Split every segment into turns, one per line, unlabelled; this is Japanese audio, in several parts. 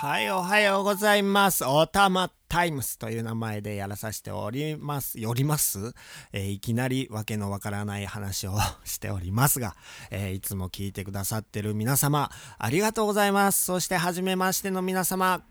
はい、おはようございます。おたまタイムスという名前でやらさせております。よります、えー、いきなりわけのわからない話をしておりますが、えー、いつも聞いてくださってる皆様、ありがとうございます。そして、はじめましての皆様、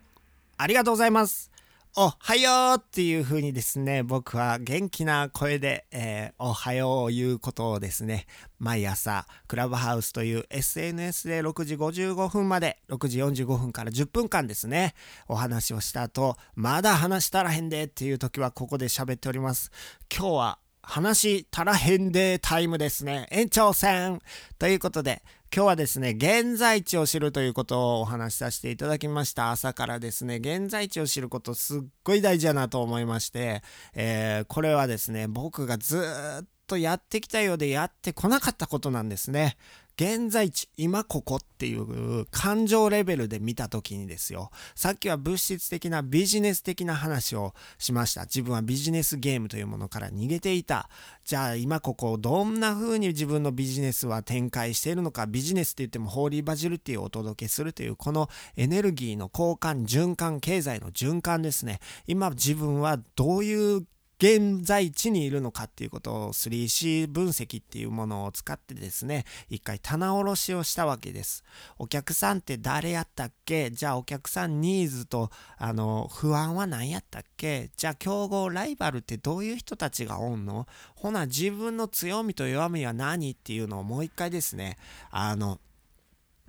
ありがとうございます。おはようっていう風にですね、僕は元気な声で、えー、おはようを言うことをですね、毎朝、クラブハウスという SNS で6時55分まで、6時45分から10分間ですね、お話をした後、まだ話したらへんでっていう時はここで喋っております。今日は話足らへんでタイムですね。延長戦ということで、今日はですね、現在地を知るということをお話しさせていただきました。朝からですね、現在地を知ることすっごい大事だなと思いまして、えー、これはですね、僕がずっとやってきたようでやってこなかったことなんですね。現在地、今ここっていう感情レベルで見た時にですよ。さっきは物質的なビジネス的な話をしました。自分はビジネスゲームというものから逃げていた。じゃあ今ここどんな風に自分のビジネスは展開しているのか。ビジネスって言ってもホーリーバジルっていうお届けするというこのエネルギーの交換、循環、経済の循環ですね。今自分はどういう現在地にいるのかっていうことを 3C 分析っていうものを使ってですね、一回棚卸しをしたわけです。お客さんって誰やったっけ？じゃあお客さんニーズとあの不安は何やったっけ？じゃあ競合ライバルってどういう人たちがおんの？ほな自分の強みと弱みは何？っていうのをもう一回ですね、あの、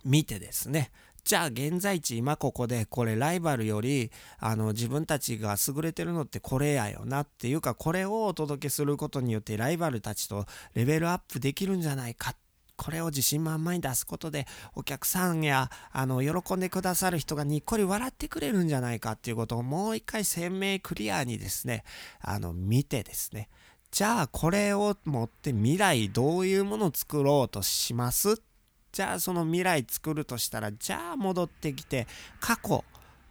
見てですね、じゃあ現在地今ここでこれライバルよりあの自分たちが優れてるのってこれやよなっていうかこれをお届けすることによってライバルたちとレベルアップできるんじゃないか。これを自信満々に出すことでお客さんやあの喜んでくださる人がにっこり笑ってくれるんじゃないかっていうことをもう一回鮮明クリアにですねあの見てですね。じゃあこれを持って未来どういうものを作ろうとしますじゃあその未来作るとしたらじゃあ戻ってきて過去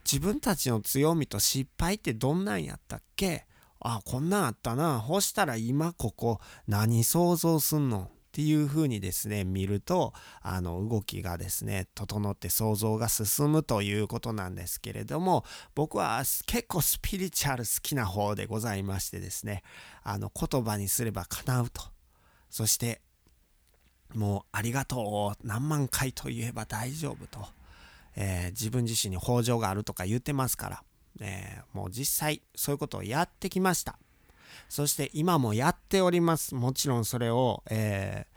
自分たちの強みと失敗ってどんなんやったっけ？あこんなんあったな。ほしたら今ここ何想像すんの？っていう風にですね見るとあの動きがですね整って想像が進むということなんですけれども僕は結構スピリチュアル好きな方でございましてですねあの言葉にすれば叶うと。そしてもうありがとう。何万回と言えば大丈夫と、えー、自分自身に北条があるとか言ってますから、えー、もう実際そういうことをやってきました。そして今もやっております。もちろんそれを、えー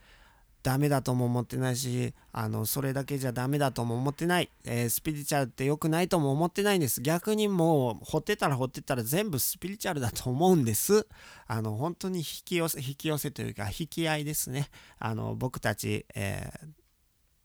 ダメだとも思ってないし、あの、それだけじゃダメだとも思ってない。えー、スピリチュアルって良くないとも思ってないんです。逆にもう、掘ってたら掘ってたら全部スピリチュアルだと思うんです。あの、本当に引き寄せ、引き寄せというか、引き合いですね。あの、僕たち、えー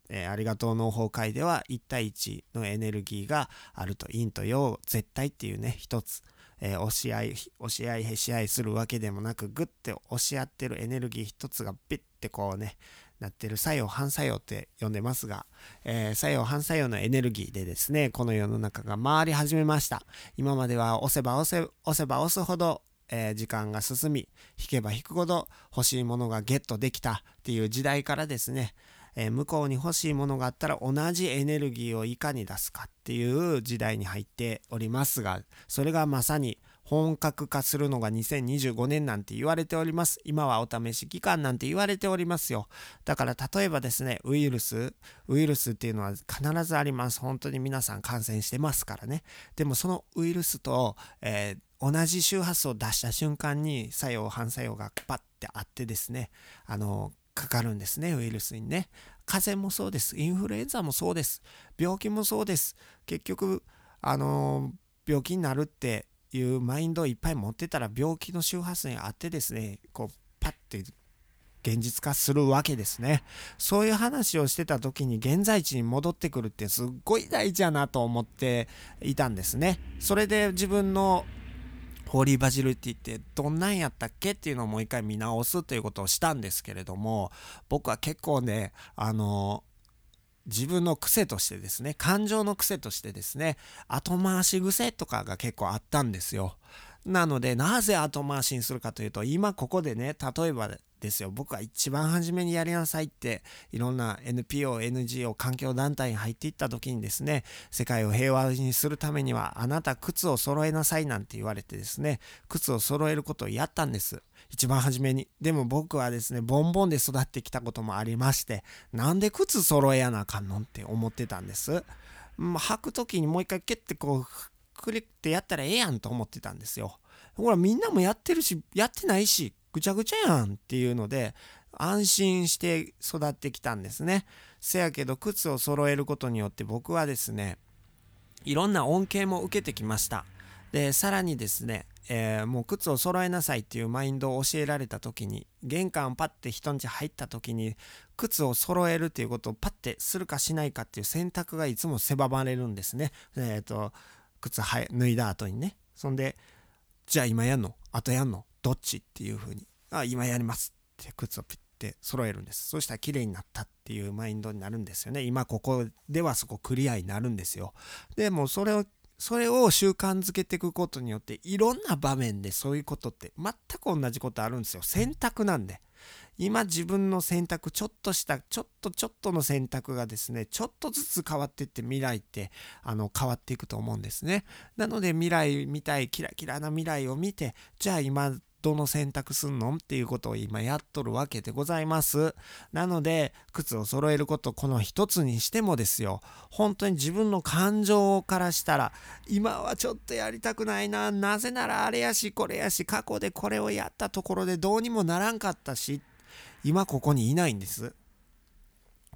えー、ありがとうの法会では1対1のエネルギーがあると陰と陽絶対っていうね一つ、えー、押し合い押し合いへし合いするわけでもなくグッて押し合ってるエネルギー一つがビッてこうねなってる作用反作用って呼んでますが、えー、作用反作用のエネルギーでですねこの世の中が回り始めました。今までは押せば押せ押せば押すほどえー、時間が進み引けば引くほど欲しいものがゲットできたっていう時代からですね、えー、向こうに欲しいものがあったら同じエネルギーをいかに出すかっていう時代に入っておりますがそれがまさに本格化するのが2025年なんて言われております。今はお試し期間なんて言われておりますよ。だから例えばですね、ウイルス、ウイルスっていうのは必ずあります。本当に皆さん感染してますからね。でもそのウイルスと、えー、同じ周波数を出した瞬間に作用、反作用がパッてあってですね、あの、かかるんですね、ウイルスにね。風邪もそうです。インフルエンザもそうです。病気もそうです。結局、あの病気になるっていうマインドをいっぱい持ってたら病気の周波数にあってですねこうパッて現実化するわけですね。そういう話をしてた時に現在地に戻ってくるってすっごい大事やなと思っていたんですね。それで自分のホーリーバジルティってどんなんやったっけっていうのをもう一回見直すということをしたんですけれども僕は結構ねあの自分の癖としてですね感情の癖としてですね後回し癖とかが結構あったんですよなのでなぜ後回しにするかというと今ここでね例えばですよ。僕は一番初めにやりなさいって、いろんな NPO、NGO、環境団体に入っていった時にですね、世界を平和にするためには、あなた靴を揃えなさいなんて言われてですね、靴を揃えることをやったんです。一番初めに。でも僕はですね、ボンボンで育ってきたこともありまして、なんで靴揃えやなあかんのって思ってたんです。履く時にもう一回キュッてこう、クリッてやったらええやんと思ってたんですよ。ほらみんなもやってるし、やってないし、ぐちゃぐちゃやんっていうので、安心して育ってきたんですね。せやけど靴を揃えることによって僕はですね、いろんな恩恵も受けてきました。で、さらにですね、えー、もう靴を揃えなさいっていうマインドを教えられた時に玄関をパッて人ん家入った時に靴を揃えるっていうことをパッてするかしないかっていう選択がいつも狭まれるんですね。えっ、ー、と靴脱いだ後にね。そんでじゃあ今やんの？後やんの？どっちっていう風にあ今やりますって靴をピッて揃えるんです。そしたら綺麗になったっていうマインドになるんですよね。今ここではそこクリアになるんですよ。でもそれをそれを習慣づけていくことによっていろんな場面でそういうことって全く同じことあるんですよ。選択なんで。今自分の選択ちょっとしたちょっとちょっとの選択がですねちょっとずつ変わっていって未来ってあの変わっていくと思うんですね。なので未来見たいキラキラな未来を見てじゃあ今どの選択すんの？っていうことを今やっとるわけでございます。なので、靴を揃えること、この一つにしてもですよ、本当に自分の感情からしたら、今はちょっとやりたくないな、なぜならあれやし、これやし、過去でこれをやったところでどうにもならんかったし、今ここにいないんです。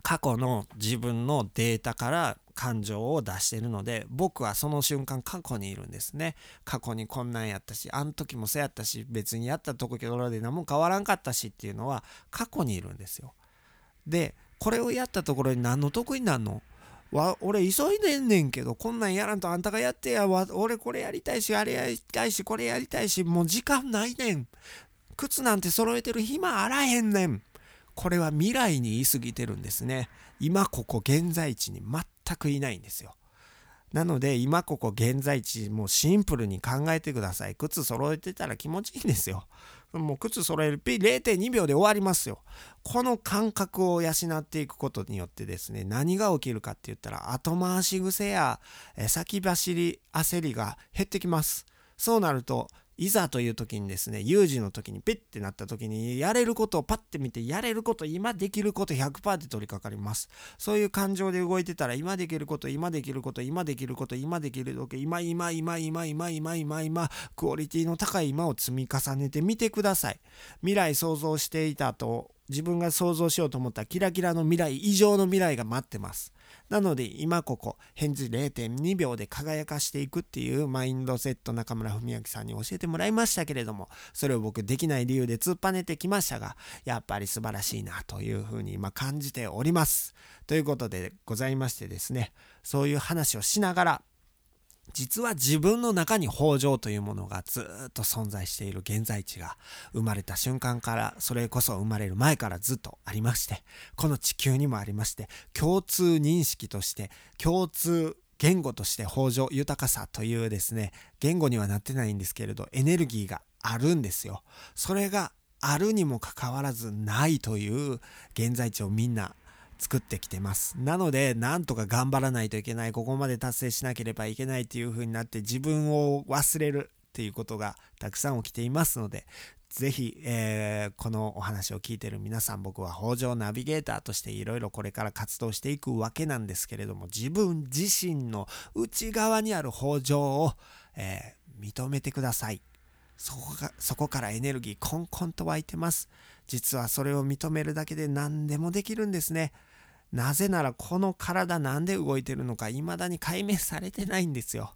過去の自分のデータから感情を出してるので僕はその瞬間過去にいるんですね。過去にこんなんやったしあの時もそうやったし別にやったところで何も変わらんかったしっていうのは過去にいるんですよ。でこれをやったところに何の得になんの？わ俺急いでんねんけどこんなんやらんとあんたがやってやわ俺これやりたいしあれやりたいしこれやりたいしもう時間ないねん。靴なんて揃えてる暇あらへんねん。これは未来に言い過ぎてるんですね。今ここ現在地に全くいないんですよ。なので今ここ現在地もうシンプルに考えてください。靴揃えてたら気持ちいいんですよ。もう靴揃える0.2秒で終わりますよ。この感覚を養っていくことによってですね、何が起きるかって言ったら後回し癖や先走り焦りが減ってきます。そうなるといざという時にですね、有事の時にピッてなった時に、やれることをパッて見て、やれること、今できること100%で取り掛かります。そういう感情で動いてたら、今できること、今できること、今できること、今できる時、今、今、今、今、今、今、今、今、クオリティの高い今を積み重ねてみてください。未来想像していたと、自分が想像しようと思ったキラキラの未来以上の未来が待ってます。なので今ここ返事0.2秒で輝かしていくっていうマインドセット中村文明さんに教えてもらいましたけれどもそれを僕できない理由で突っぱねてきましたがやっぱり素晴らしいなというふうに今感じております。ということでございましてですねそういう話をしながら実は自分の中に北条というものがずっと存在している現在地が生まれた瞬間からそれこそ生まれる前からずっとありましてこの地球にもありまして共通認識として共通言語として北条豊かさというですね言語にはなってないんですけれどエネルギーがあるんですよ。それがあるにもかかわらずないという現在地をみんな作ってきてます。なので、なんとか頑張らないといけない、ここまで達成しなければいけないっていう風になって自分を忘れるっていうことがたくさん起きていますので、ぜひ、えー、このお話を聞いてる皆さん、僕は北条ナビゲーターとしていろいろこれから活動していくわけなんですけれども、自分自身の内側にある北条を、えー、認めてください。そこがそこからエネルギーコンコンと湧いてます。実はそれを認めるだけで何でもできるんですね。なぜならこの体なんで動いてるのか未だに解明されてないんですよ。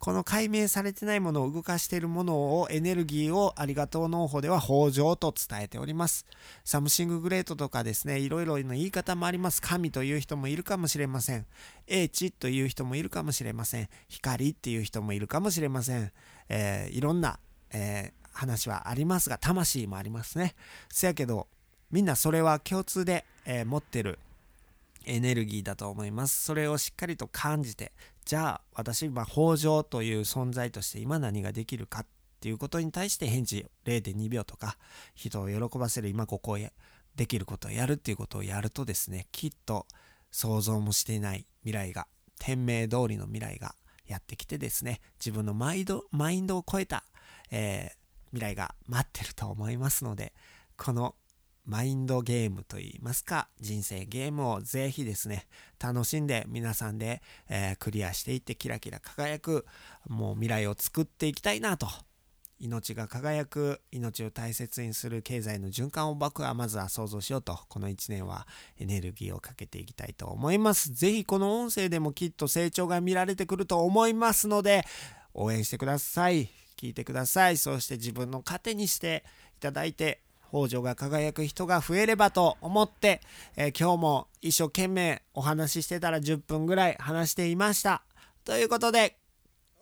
この解明されてないものを動かしているものをエネルギーをありがとう農法では北条と伝えております。サムシンググレートとかですね、いろいろな言い方もあります。神という人もいるかもしれません。英知という人もいるかもしれません。光っていう人もいるかもしれません。えー、いろんな、えー、話はありますが、魂もありますね。せやけど、みんなそれは共通で、えー、持ってるエネルギーだと思います。それをしっかりと感じて、じゃあ私、まあ、北条という存在として今何ができるかっていうことに対して返事0.2秒とか人を喜ばせる今ここへできることをやるっていうことをやるとですねきっと想像もしていない未来が天命通りの未来がやってきてですね自分のマイドマインドを超えた、えー、未来が待ってると思いますのでこのマインドゲームといいますか人生ゲームをぜひですね楽しんで皆さんで、えー、クリアしていってキラキラ輝くもう未来を作っていきたいなと。命が輝く命を大切にする経済の循環を僕はまずは想像しようとこの1年はエネルギーをかけていきたいと思います。ぜひこの音声でもきっと成長が見られてくると思いますので応援してください。聞いてください。そして自分の糧にしていただいて北条が輝く人が増えればと思って、えー、今日も一生懸命お話ししてたら10分ぐらい話していましたということで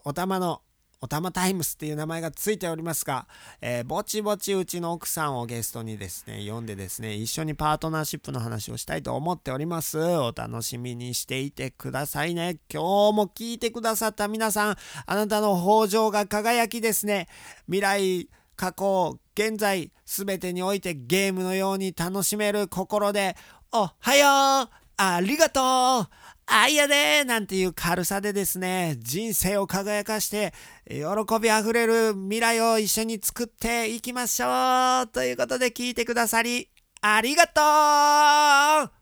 おたまのおたまタイムスっていう名前がついておりますが、えー、ぼちぼちうちの奥さんをゲストにですね、読んでですね、一緒にパートナーシップの話をしたいと思っております。お楽しみにしていてくださいね。今日も聞いてくださった皆さん、あなたの豊穣が輝きですね、未来、過去、現在、すべてにおいてゲームのように楽しめる心で、おはようありがとうあいやでなんていう軽さでですね、人生を輝かして、喜びあふれる未来を一緒に作っていきましょう。ということで聞いてくださり、ありがとう